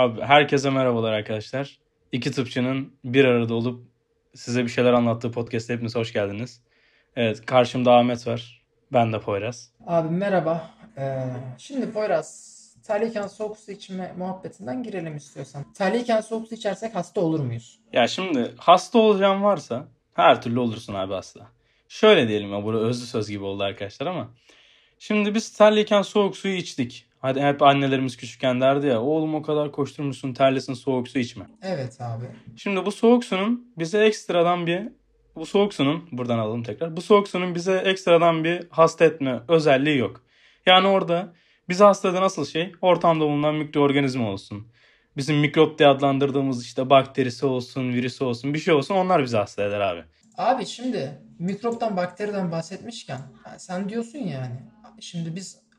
Abi herkese merhabalar arkadaşlar. İki tıpçının bir arada olup size bir şeyler anlattığı podcast'e hepiniz hoş geldiniz. Evet karşımda Ahmet var. Ben de Poyraz. Abi merhaba. Ee, şimdi Poyraz, terliyken soğuk su içme muhabbetinden girelim istiyorsan. Terliyken soğuk su içersek hasta olur muyuz? Ya şimdi hasta olacağım varsa her türlü olursun abi hasta. Şöyle diyelim ya burada özlü söz gibi oldu arkadaşlar ama. Şimdi biz terliyken soğuk suyu içtik. Hadi hep annelerimiz küçükken derdi ya oğlum o kadar koşturmuşsun terlesin soğuk su içme. Evet abi. Şimdi bu soğuk sunun bize ekstradan bir bu soğuk sunun buradan alalım tekrar. Bu soğuk sunun bize ekstradan bir hasta etme özelliği yok. Yani orada bizi hasta eden asıl şey ortamda bulunan mikroorganizma olsun. Bizim mikrop diye adlandırdığımız işte bakterisi olsun, virüsü olsun bir şey olsun onlar bizi hasta eder abi. Abi şimdi mikroptan bakteriden bahsetmişken sen diyorsun yani şimdi biz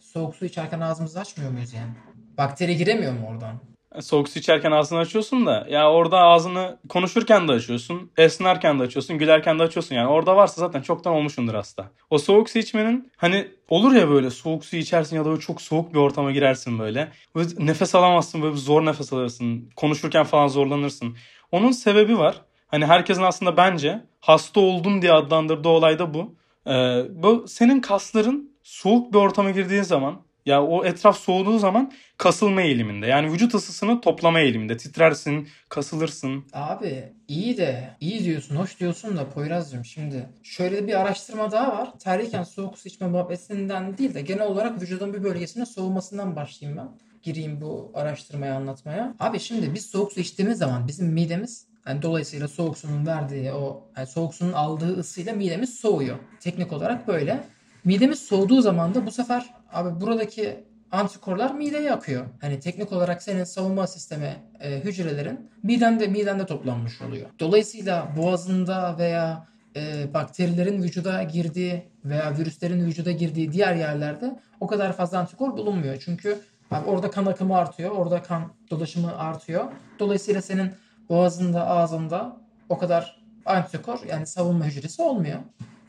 soğuk su içerken ağzımızı açmıyor muyuz yani? Bakteri giremiyor mu oradan? Soğuk su içerken ağzını açıyorsun da ya orada ağzını konuşurken de açıyorsun, esnerken de açıyorsun, gülerken de açıyorsun. Yani orada varsa zaten çoktan olmuşundur hasta. O soğuk su içmenin hani olur ya böyle soğuk su içersin ya da böyle çok soğuk bir ortama girersin böyle. Böyle nefes alamazsın böyle zor nefes alırsın. Konuşurken falan zorlanırsın. Onun sebebi var. Hani herkesin aslında bence hasta oldum diye adlandırdığı olay da bu. Ee, bu senin kasların soğuk bir ortama girdiğin zaman ya o etraf soğuduğu zaman kasılma eğiliminde. Yani vücut ısısını toplama eğiliminde. Titrersin, kasılırsın. Abi iyi de iyi diyorsun, hoş diyorsun da Poyraz'cığım şimdi şöyle bir araştırma daha var. Terliyken soğuk su içme muhabbetinden değil de genel olarak vücudun bir bölgesinin soğumasından başlayayım ben. Gireyim bu araştırmaya anlatmaya. Abi şimdi biz soğuk su içtiğimiz zaman bizim midemiz yani dolayısıyla soğuk suyun verdiği o yani soğuk suyun aldığı ısıyla midemiz soğuyor. Teknik olarak böyle. Midemiz soğuduğu zaman da bu sefer abi buradaki antikorlar mideye akıyor. Hani teknik olarak senin savunma sistemi e, hücrelerin midende midende toplanmış oluyor. Dolayısıyla boğazında veya e, bakterilerin vücuda girdiği veya virüslerin vücuda girdiği diğer yerlerde o kadar fazla antikor bulunmuyor. Çünkü abi orada kan akımı artıyor, orada kan dolaşımı artıyor. Dolayısıyla senin boğazında, ağzında o kadar antikor yani savunma hücresi olmuyor.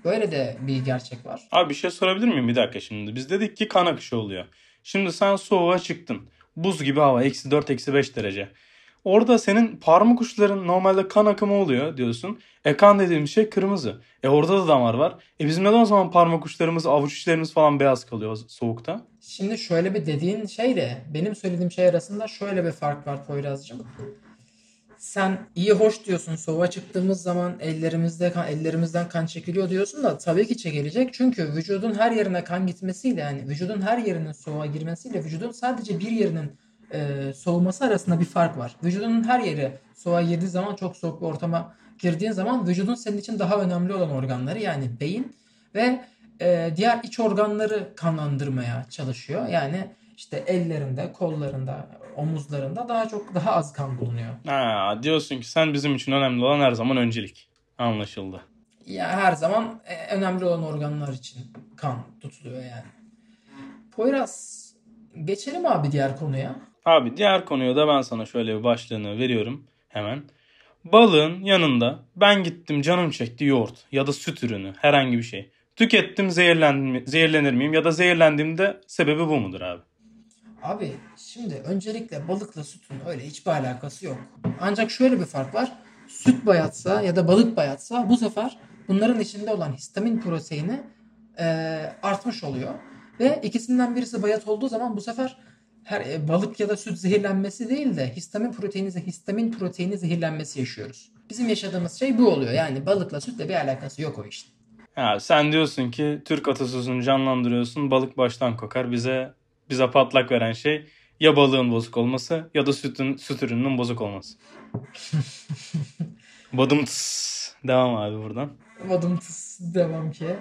Böyle de bir gerçek var. Abi bir şey sorabilir miyim bir dakika şimdi? Biz dedik ki kan akışı oluyor. Şimdi sen soğuğa çıktın. Buz gibi hava. Eksi 4, eksi 5 derece. Orada senin parmak uçların normalde kan akımı oluyor diyorsun. E kan dediğimiz şey kırmızı. E orada da damar var. E bizim neden o zaman parmak uçlarımız, avuç içlerimiz falan beyaz kalıyor soğukta? Şimdi şöyle bir dediğin şeyle benim söylediğim şey arasında şöyle bir fark var Poyraz'cığım sen iyi hoş diyorsun soğuğa çıktığımız zaman ellerimizde kan, ellerimizden kan çekiliyor diyorsun da tabii ki çekilecek. Çünkü vücudun her yerine kan gitmesiyle yani vücudun her yerinin soğuğa girmesiyle vücudun sadece bir yerinin e, soğuması arasında bir fark var. Vücudun her yeri soğuğa girdiği zaman çok soğuk bir ortama girdiğin zaman vücudun senin için daha önemli olan organları yani beyin ve e, diğer iç organları kanlandırmaya çalışıyor. Yani işte ellerinde, kollarında, omuzlarında daha çok daha az kan bulunuyor. Ha, diyorsun ki sen bizim için önemli olan her zaman öncelik. Anlaşıldı. Ya her zaman e, önemli olan organlar için kan tutuluyor yani. Poyraz geçelim abi diğer konuya. Abi diğer konuya da ben sana şöyle bir başlığını veriyorum hemen. Balığın yanında ben gittim canım çekti yoğurt ya da süt ürünü herhangi bir şey. Tükettim zehirlendim, zehirlenir miyim ya da zehirlendiğimde sebebi bu mudur abi? Abi şimdi öncelikle balıkla sütün öyle hiçbir alakası yok. Ancak şöyle bir fark var. Süt bayatsa ya da balık bayatsa bu sefer bunların içinde olan histamin proteini e, artmış oluyor. Ve ikisinden birisi bayat olduğu zaman bu sefer her e, balık ya da süt zehirlenmesi değil de histamin proteini histamin proteini zehirlenmesi yaşıyoruz. Bizim yaşadığımız şey bu oluyor. Yani balıkla sütle bir alakası yok o işte. Ya sen diyorsun ki Türk atasözünü canlandırıyorsun. Balık baştan kokar. Bize bize patlak veren şey ya balığın bozuk olması ya da sütün, süt ürününün bozuk olması. Badım tıs. Devam abi buradan. Badım tıs. Devam ki.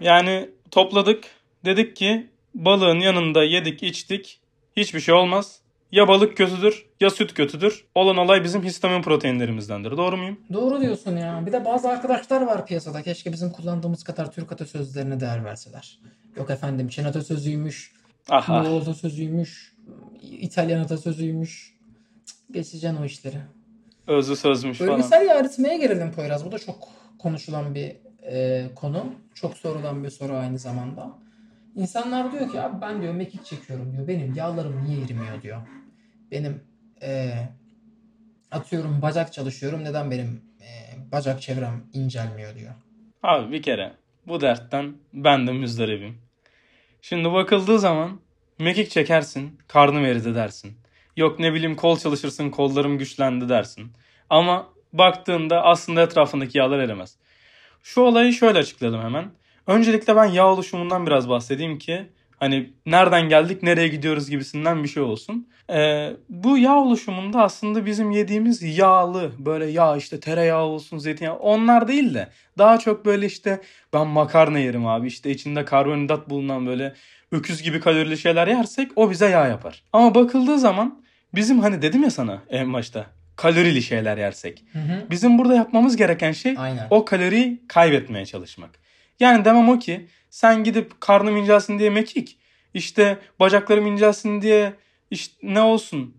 Yani topladık. Dedik ki balığın yanında yedik içtik. Hiçbir şey olmaz. Ya balık kötüdür ya süt kötüdür. Olan olay bizim histamin proteinlerimizdendir. Doğru muyum? Doğru diyorsun ya. Bir de bazı arkadaşlar var piyasada. Keşke bizim kullandığımız kadar Türk atasözlerine değer verseler. Yok efendim Çin atasözüymüş. Aha. Moğol atasözüymüş. İtalyan atasözüymüş. Geçeceksin o işleri. Özlü sözmüş Bölgesel falan. Bölgesel yaritmeye gelelim Poyraz. Bu da çok konuşulan bir e, konu. Çok sorulan bir soru aynı zamanda. İnsanlar diyor ki abi ben diyor mekik çekiyorum diyor. Benim yağlarım niye erimiyor diyor. Benim e, atıyorum bacak çalışıyorum neden benim e, bacak çevrem incelmiyor diyor. Abi bir kere bu dertten ben de müzdaribim. Şimdi bakıldığı zaman mekik çekersin, karnım eridi dersin. Yok ne bileyim kol çalışırsın, kollarım güçlendi dersin. Ama baktığında aslında etrafındaki yağlar erimez. Şu olayı şöyle açıkladım hemen. Öncelikle ben yağ oluşumundan biraz bahsedeyim ki hani nereden geldik nereye gidiyoruz gibisinden bir şey olsun. Ee, bu yağ oluşumunda aslında bizim yediğimiz yağlı böyle yağ işte tereyağı olsun zeytinyağı onlar değil de daha çok böyle işte ben makarna yerim abi işte içinde karbonhidrat bulunan böyle öküz gibi kalorili şeyler yersek o bize yağ yapar. Ama bakıldığı zaman bizim hani dedim ya sana en başta kalorili şeyler yersek. Hı hı. Bizim burada yapmamız gereken şey Aynen. o kaloriyi kaybetmeye çalışmak. Yani demem o ki sen gidip karnım incelsin diye mekik, işte bacaklarım incelsin diye işte ne olsun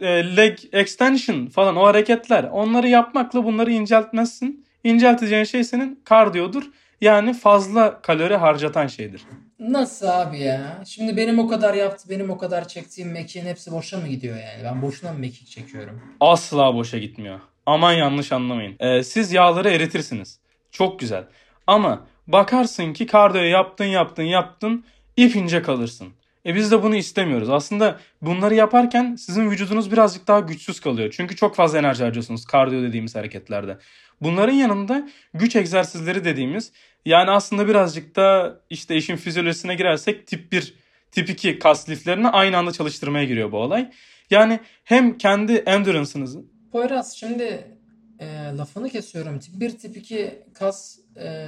e, leg extension falan o hareketler onları yapmakla bunları inceltmezsin. İncelteceğin şey senin kardiyodur. Yani fazla kalori harcatan şeydir. Nasıl abi ya? Şimdi benim o kadar yaptı, benim o kadar çektiğim mekiğin hepsi boşa mı gidiyor yani? Ben boşuna mı mekik çekiyorum? Asla boşa gitmiyor. Aman yanlış anlamayın. Ee, siz yağları eritirsiniz. Çok güzel. Ama bakarsın ki kardiyo yaptın yaptın yaptın ip ince kalırsın. E biz de bunu istemiyoruz. Aslında bunları yaparken sizin vücudunuz birazcık daha güçsüz kalıyor. Çünkü çok fazla enerji harcıyorsunuz kardiyo dediğimiz hareketlerde. Bunların yanında güç egzersizleri dediğimiz yani aslında birazcık da işte işin fizyolojisine girersek tip 1, tip 2 kas liflerini aynı anda çalıştırmaya giriyor bu olay. Yani hem kendi endurance'ınızı Poyraz şimdi e, lafını kesiyorum. Tip 1, tip 2 kas e,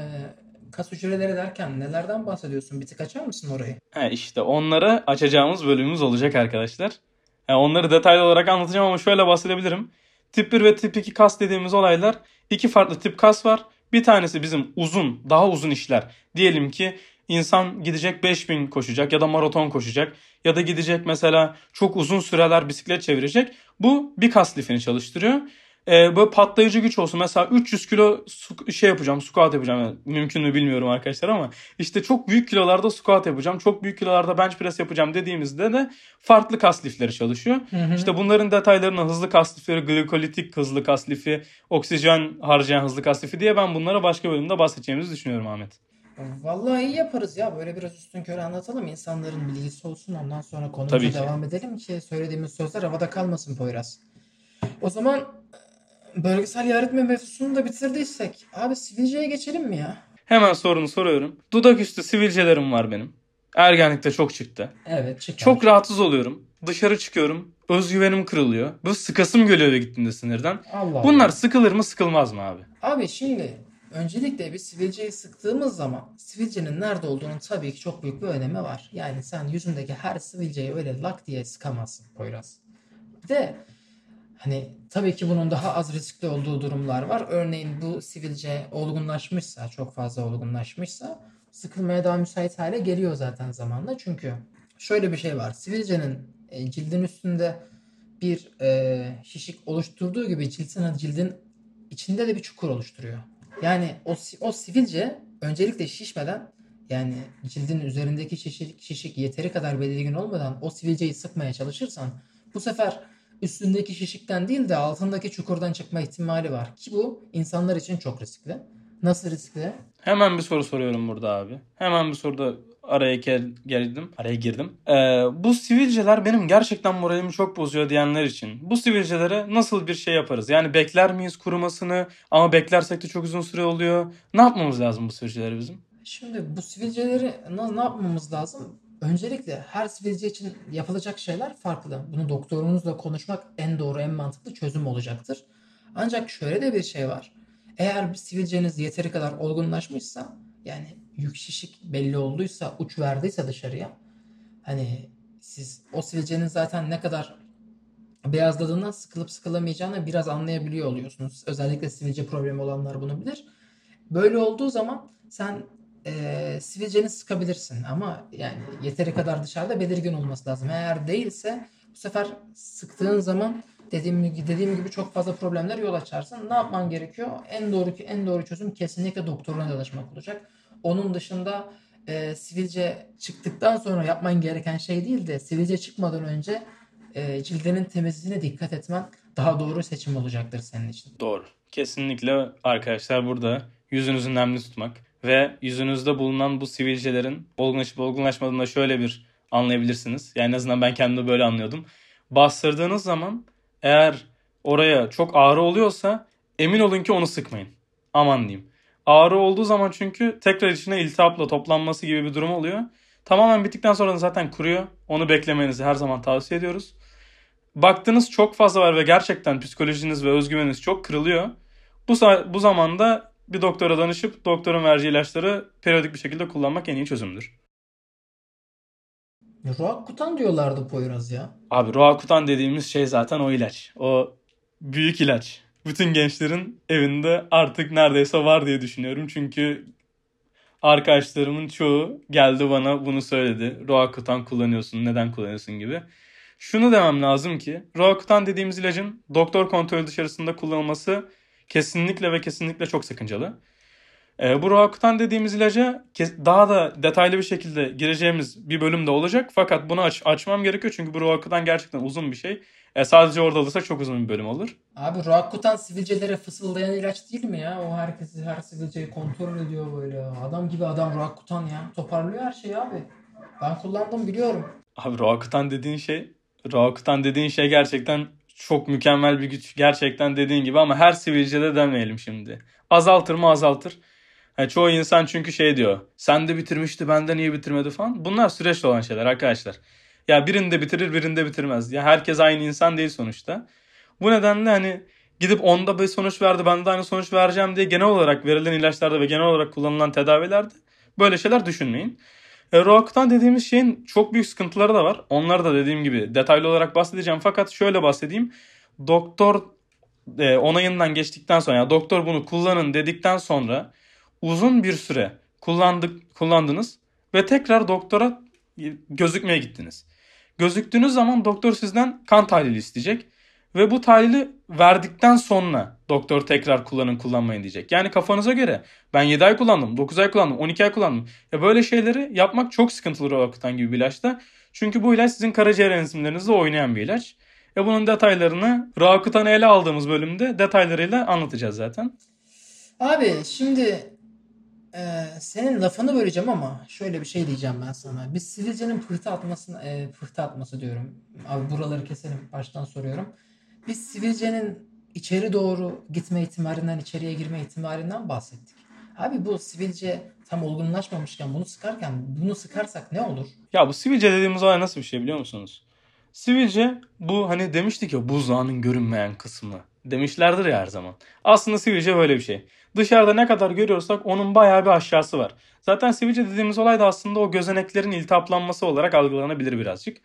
kas hücreleri derken nelerden bahsediyorsun? Bir tık açar mısın orayı? He işte onları açacağımız bölümümüz olacak arkadaşlar. Yani onları detaylı olarak anlatacağım ama şöyle bahsedebilirim. Tip 1 ve tip 2 kas dediğimiz olaylar iki farklı tip kas var. Bir tanesi bizim uzun, daha uzun işler. Diyelim ki insan gidecek 5000 koşacak ya da maraton koşacak ya da gidecek mesela çok uzun süreler bisiklet çevirecek. Bu bir kas lifini çalıştırıyor. Ee, böyle patlayıcı güç olsun. Mesela 300 kilo şey yapacağım, squat yapacağım. Yani mümkün mü bilmiyorum arkadaşlar ama işte çok büyük kilolarda squat yapacağım, çok büyük kilolarda bench press yapacağım dediğimizde de farklı kas lifleri çalışıyor. Hı hı. İşte bunların detaylarını hızlı kas lifleri, glikolitik hızlı kas lifi, oksijen harcayan hızlı kas lifi diye ben bunlara başka bölümde bahsedeceğimizi düşünüyorum Ahmet. Vallahi iyi yaparız ya. Böyle biraz üstün körü anlatalım. İnsanların bilgisi olsun. Ondan sonra konumuza devam edelim ki söylediğimiz sözler havada kalmasın Poyraz. O zaman bölgesel yağ eritme mevzusunu da bitirdiysek abi sivilceye geçelim mi ya? Hemen sorunu soruyorum. Dudak üstü sivilcelerim var benim. Ergenlikte çok çıktı. Evet çıkar. Çok rahatsız oluyorum. Dışarı çıkıyorum. Özgüvenim kırılıyor. Bu sıkasım geliyor eve gittiğimde sinirden. Allah Bunlar Allah. sıkılır mı sıkılmaz mı abi? Abi şimdi öncelikle bir sivilceyi sıktığımız zaman sivilcenin nerede olduğunun tabii ki çok büyük bir önemi var. Yani sen yüzündeki her sivilceyi öyle lak diye sıkamazsın Poyraz. Bir de hani tabii ki bunun daha az riskli olduğu durumlar var. Örneğin bu sivilce olgunlaşmışsa, çok fazla olgunlaşmışsa sıkılmaya daha müsait hale geliyor zaten zamanla. Çünkü şöyle bir şey var. Sivilcenin e, cildin üstünde bir e, şişik oluşturduğu gibi cildin, cildin içinde de bir çukur oluşturuyor. Yani o, o sivilce öncelikle şişmeden yani cildin üzerindeki şişik, şişik yeteri kadar belirgin olmadan o sivilceyi sıkmaya çalışırsan bu sefer üstündeki şişikten değil de altındaki çukurdan çıkma ihtimali var. Ki bu insanlar için çok riskli. Nasıl riskli? Hemen bir soru soruyorum burada abi. Hemen bir soruda araya gel- girdim. Araya girdim. Ee, bu sivilceler benim gerçekten moralimi çok bozuyor diyenler için. Bu sivilcelere nasıl bir şey yaparız? Yani bekler miyiz kurumasını? Ama beklersek de çok uzun süre oluyor. Ne yapmamız lazım bu sivilceleri bizim? Şimdi bu sivilceleri ne, ne yapmamız lazım? Öncelikle her sivilce için yapılacak şeyler farklı. Bunu doktorunuzla konuşmak en doğru, en mantıklı çözüm olacaktır. Ancak şöyle de bir şey var. Eğer sivilceniz yeteri kadar olgunlaşmışsa, yani yük şişik belli olduysa, uç verdiyse dışarıya, hani siz o sivilcenin zaten ne kadar beyazladığından sıkılıp sıkılamayacağını biraz anlayabiliyor oluyorsunuz. Özellikle sivilce problemi olanlar bunu bilir. Böyle olduğu zaman sen e, sivilceni sıkabilirsin ama yani yeteri kadar dışarıda belirgin olması lazım. Eğer değilse bu sefer sıktığın zaman dediğim dediğim gibi çok fazla problemler yol açarsın. Ne yapman gerekiyor? En doğru en doğru çözüm kesinlikle doktoruna danışmak olacak. Onun dışında e, sivilce çıktıktan sonra yapman gereken şey değil de sivilce çıkmadan önce e, cildinin temizliğine dikkat etmen daha doğru seçim olacaktır senin için. Doğru. Kesinlikle arkadaşlar burada yüzünüzü nemli tutmak ve yüzünüzde bulunan bu sivilcelerin olgunlaşıp olgunlaşmadığını da şöyle bir anlayabilirsiniz. Yani en azından ben kendimi böyle anlıyordum. Bastırdığınız zaman eğer oraya çok ağrı oluyorsa emin olun ki onu sıkmayın. Aman diyeyim. Ağrı olduğu zaman çünkü tekrar içine iltihapla toplanması gibi bir durum oluyor. Tamamen bittikten sonra zaten kuruyor. Onu beklemenizi her zaman tavsiye ediyoruz. Baktığınız çok fazla var ve gerçekten psikolojiniz ve özgüveniniz çok kırılıyor. Bu, bu zamanda bir doktora danışıp doktorun vereceği ilaçları periyodik bir şekilde kullanmak en iyi çözümdür. Roakutan diyorlardı Poyraz ya. Abi Roakutan dediğimiz şey zaten o ilaç. O büyük ilaç. Bütün gençlerin evinde artık neredeyse var diye düşünüyorum. Çünkü arkadaşlarımın çoğu geldi bana bunu söyledi. Roakutan kullanıyorsun, neden kullanıyorsun gibi. Şunu demem lazım ki Roakutan dediğimiz ilacın doktor kontrolü dışarısında kullanılması kesinlikle ve kesinlikle çok sakıncalı. E, bu Roakutan dediğimiz ilaca daha da detaylı bir şekilde gireceğimiz bir bölüm de olacak. Fakat bunu aç, açmam gerekiyor çünkü bu Roakutan gerçekten uzun bir şey. E, sadece orada olursa çok uzun bir bölüm olur. Abi Roakutan sivilcelere fısıldayan ilaç değil mi ya? O herkesi her sivilceyi kontrol ediyor böyle. Adam gibi adam Roakutan ya. Toparlıyor her şeyi abi. Ben kullandım biliyorum. Abi Roakutan dediğin şey Roakutan dediğin şey gerçekten çok mükemmel bir güç. Gerçekten dediğin gibi ama her sivilcede demeyelim şimdi. Azaltır mı azaltır. Yani çoğu insan çünkü şey diyor. Sen de bitirmişti benden niye bitirmedi falan. Bunlar süreçte olan şeyler arkadaşlar. Ya birinde bitirir birinde bitirmez. Ya herkes aynı insan değil sonuçta. Bu nedenle hani gidip onda bir sonuç verdi ben de aynı sonuç vereceğim diye genel olarak verilen ilaçlarda ve genel olarak kullanılan tedavilerde böyle şeyler düşünmeyin. E, Roakutan dediğimiz şeyin çok büyük sıkıntıları da var. Onları da dediğim gibi detaylı olarak bahsedeceğim. Fakat şöyle bahsedeyim. Doktor e, onayından geçtikten sonra yani doktor bunu kullanın dedikten sonra uzun bir süre kullandık kullandınız ve tekrar doktora gözükmeye gittiniz. Gözüktüğünüz zaman doktor sizden kan tahlili isteyecek ve bu tahlili verdikten sonra doktor tekrar kullanın kullanmayın diyecek. Yani kafanıza göre ben 7 ay kullandım, 9 ay kullandım, 12 ay kullandım. Ya böyle şeyleri yapmak çok sıkıntılı Roakutan gibi bir ilaçta. Çünkü bu ilaç sizin karaciğer enzimlerinizle oynayan bir ilaç. E bunun detaylarını Roakutan'ı ele aldığımız bölümde detaylarıyla anlatacağız zaten. Abi şimdi ee, senin lafını böleceğim ama şöyle bir şey diyeceğim ben sana. Biz sivilcenin pıhtı atmasını, e, pıhtı atması diyorum. Abi buraları keselim baştan soruyorum. Biz sivilcenin içeri doğru gitme ihtimalinden, içeriye girme ihtimalinden bahsettik. Abi bu sivilce tam olgunlaşmamışken bunu sıkarken bunu sıkarsak ne olur? Ya bu sivilce dediğimiz olay nasıl bir şey biliyor musunuz? Sivilce bu hani demiştik ya buzdağının görünmeyen kısmı. Demişlerdir ya her zaman. Aslında sivilce böyle bir şey. Dışarıda ne kadar görüyorsak onun bayağı bir aşağısı var. Zaten sivilce dediğimiz olay da aslında o gözeneklerin iltihaplanması olarak algılanabilir birazcık.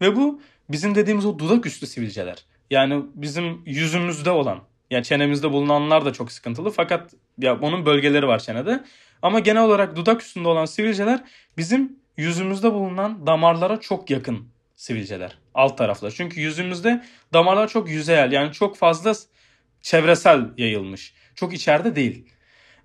Ve bu bizim dediğimiz o dudak üstü sivilceler. Yani bizim yüzümüzde olan yani çenemizde bulunanlar da çok sıkıntılı fakat ya onun bölgeleri var çenede. Ama genel olarak dudak üstünde olan sivilceler bizim yüzümüzde bulunan damarlara çok yakın sivilceler. Alt taraflar. Çünkü yüzümüzde damarlar çok yüzeyel yani çok fazla çevresel yayılmış. Çok içeride değil.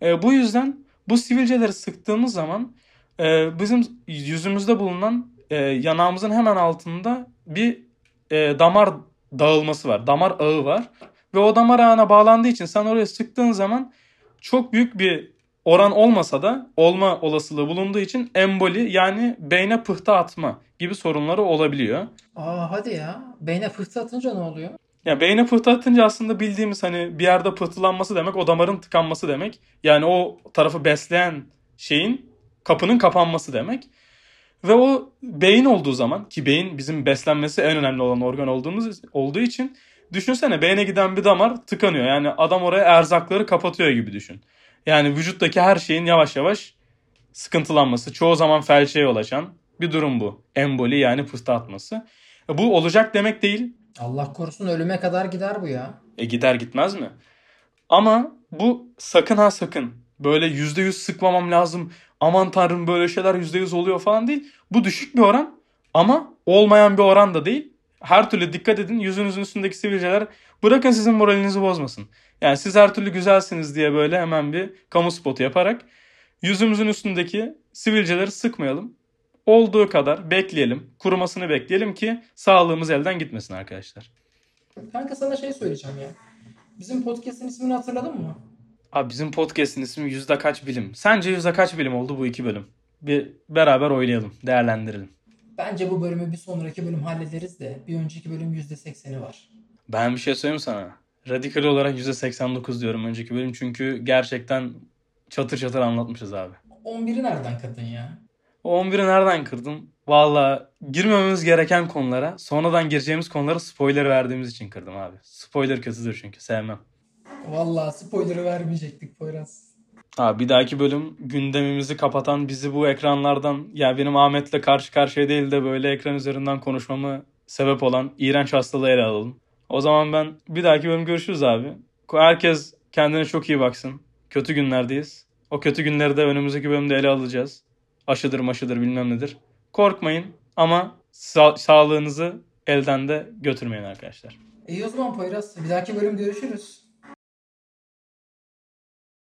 E, bu yüzden bu sivilceleri sıktığımız zaman e, bizim yüzümüzde bulunan e, yanağımızın hemen altında bir e, damar dağılması var. Damar ağı var. Ve o damar ağına bağlandığı için sen oraya sıktığın zaman çok büyük bir oran olmasa da olma olasılığı bulunduğu için emboli yani beyne pıhtı atma gibi sorunları olabiliyor. Aa hadi ya. Beyne pıhtı atınca ne oluyor? Ya beyne pıhtı atınca aslında bildiğimiz hani bir yerde pıhtılanması demek o damarın tıkanması demek. Yani o tarafı besleyen şeyin kapının kapanması demek. Ve o beyin olduğu zaman ki beyin bizim beslenmesi en önemli olan organ olduğumuz olduğu için düşünsene beyne giden bir damar tıkanıyor. Yani adam oraya erzakları kapatıyor gibi düşün. Yani vücuttaki her şeyin yavaş yavaş sıkıntılanması, çoğu zaman felçe yol açan bir durum bu. Emboli yani pıhtı atması. E, bu olacak demek değil. Allah korusun ölüme kadar gider bu ya. E gider gitmez mi? Ama bu sakın ha sakın. Böyle yüzde yüz sıkmamam lazım. Aman tanrım böyle şeyler yüzde yüz oluyor falan değil. Bu düşük bir oran ama olmayan bir oran da değil. Her türlü dikkat edin yüzünüzün üstündeki sivilceler bırakın sizin moralinizi bozmasın. Yani siz her türlü güzelsiniz diye böyle hemen bir kamu spotu yaparak yüzümüzün üstündeki sivilceleri sıkmayalım. olduğu kadar bekleyelim. Kurumasını bekleyelim ki sağlığımız elden gitmesin arkadaşlar. Kanka sana şey söyleyeceğim ya. Bizim podcast'in ismini hatırladın mı? Abi bizim podcast'in ismi yüzde kaç bilim? Sence yüzde kaç bilim oldu bu iki bölüm? Bir beraber oynayalım, değerlendirelim. Bence bu bölümü bir sonraki bölüm hallederiz de bir önceki bölüm %80'i var. Ben bir şey söyleyeyim sana. Radikal olarak %89 diyorum önceki bölüm çünkü gerçekten çatır çatır anlatmışız abi. 11'i nereden kadın ya? O 11'i nereden kırdım? Valla girmememiz gereken konulara, sonradan gireceğimiz konulara spoiler verdiğimiz için kırdım abi. Spoiler kötüdür çünkü sevmem. Vallahi spoiler'ı vermeyecektik Poyraz. Abi bir dahaki bölüm gündemimizi kapatan bizi bu ekranlardan ya benim Ahmet'le karşı karşıya değil de böyle ekran üzerinden konuşmamı sebep olan iğrenç hastalığı ele alalım. O zaman ben bir dahaki bölüm görüşürüz abi. Herkes kendine çok iyi baksın. Kötü günlerdeyiz. O kötü günleri de önümüzdeki bölümde ele alacağız. Aşıdır maşıdır bilmem nedir. Korkmayın ama sa- sağlığınızı elden de götürmeyin arkadaşlar. İyi o zaman Poyraz. Bir dahaki bölüm görüşürüz.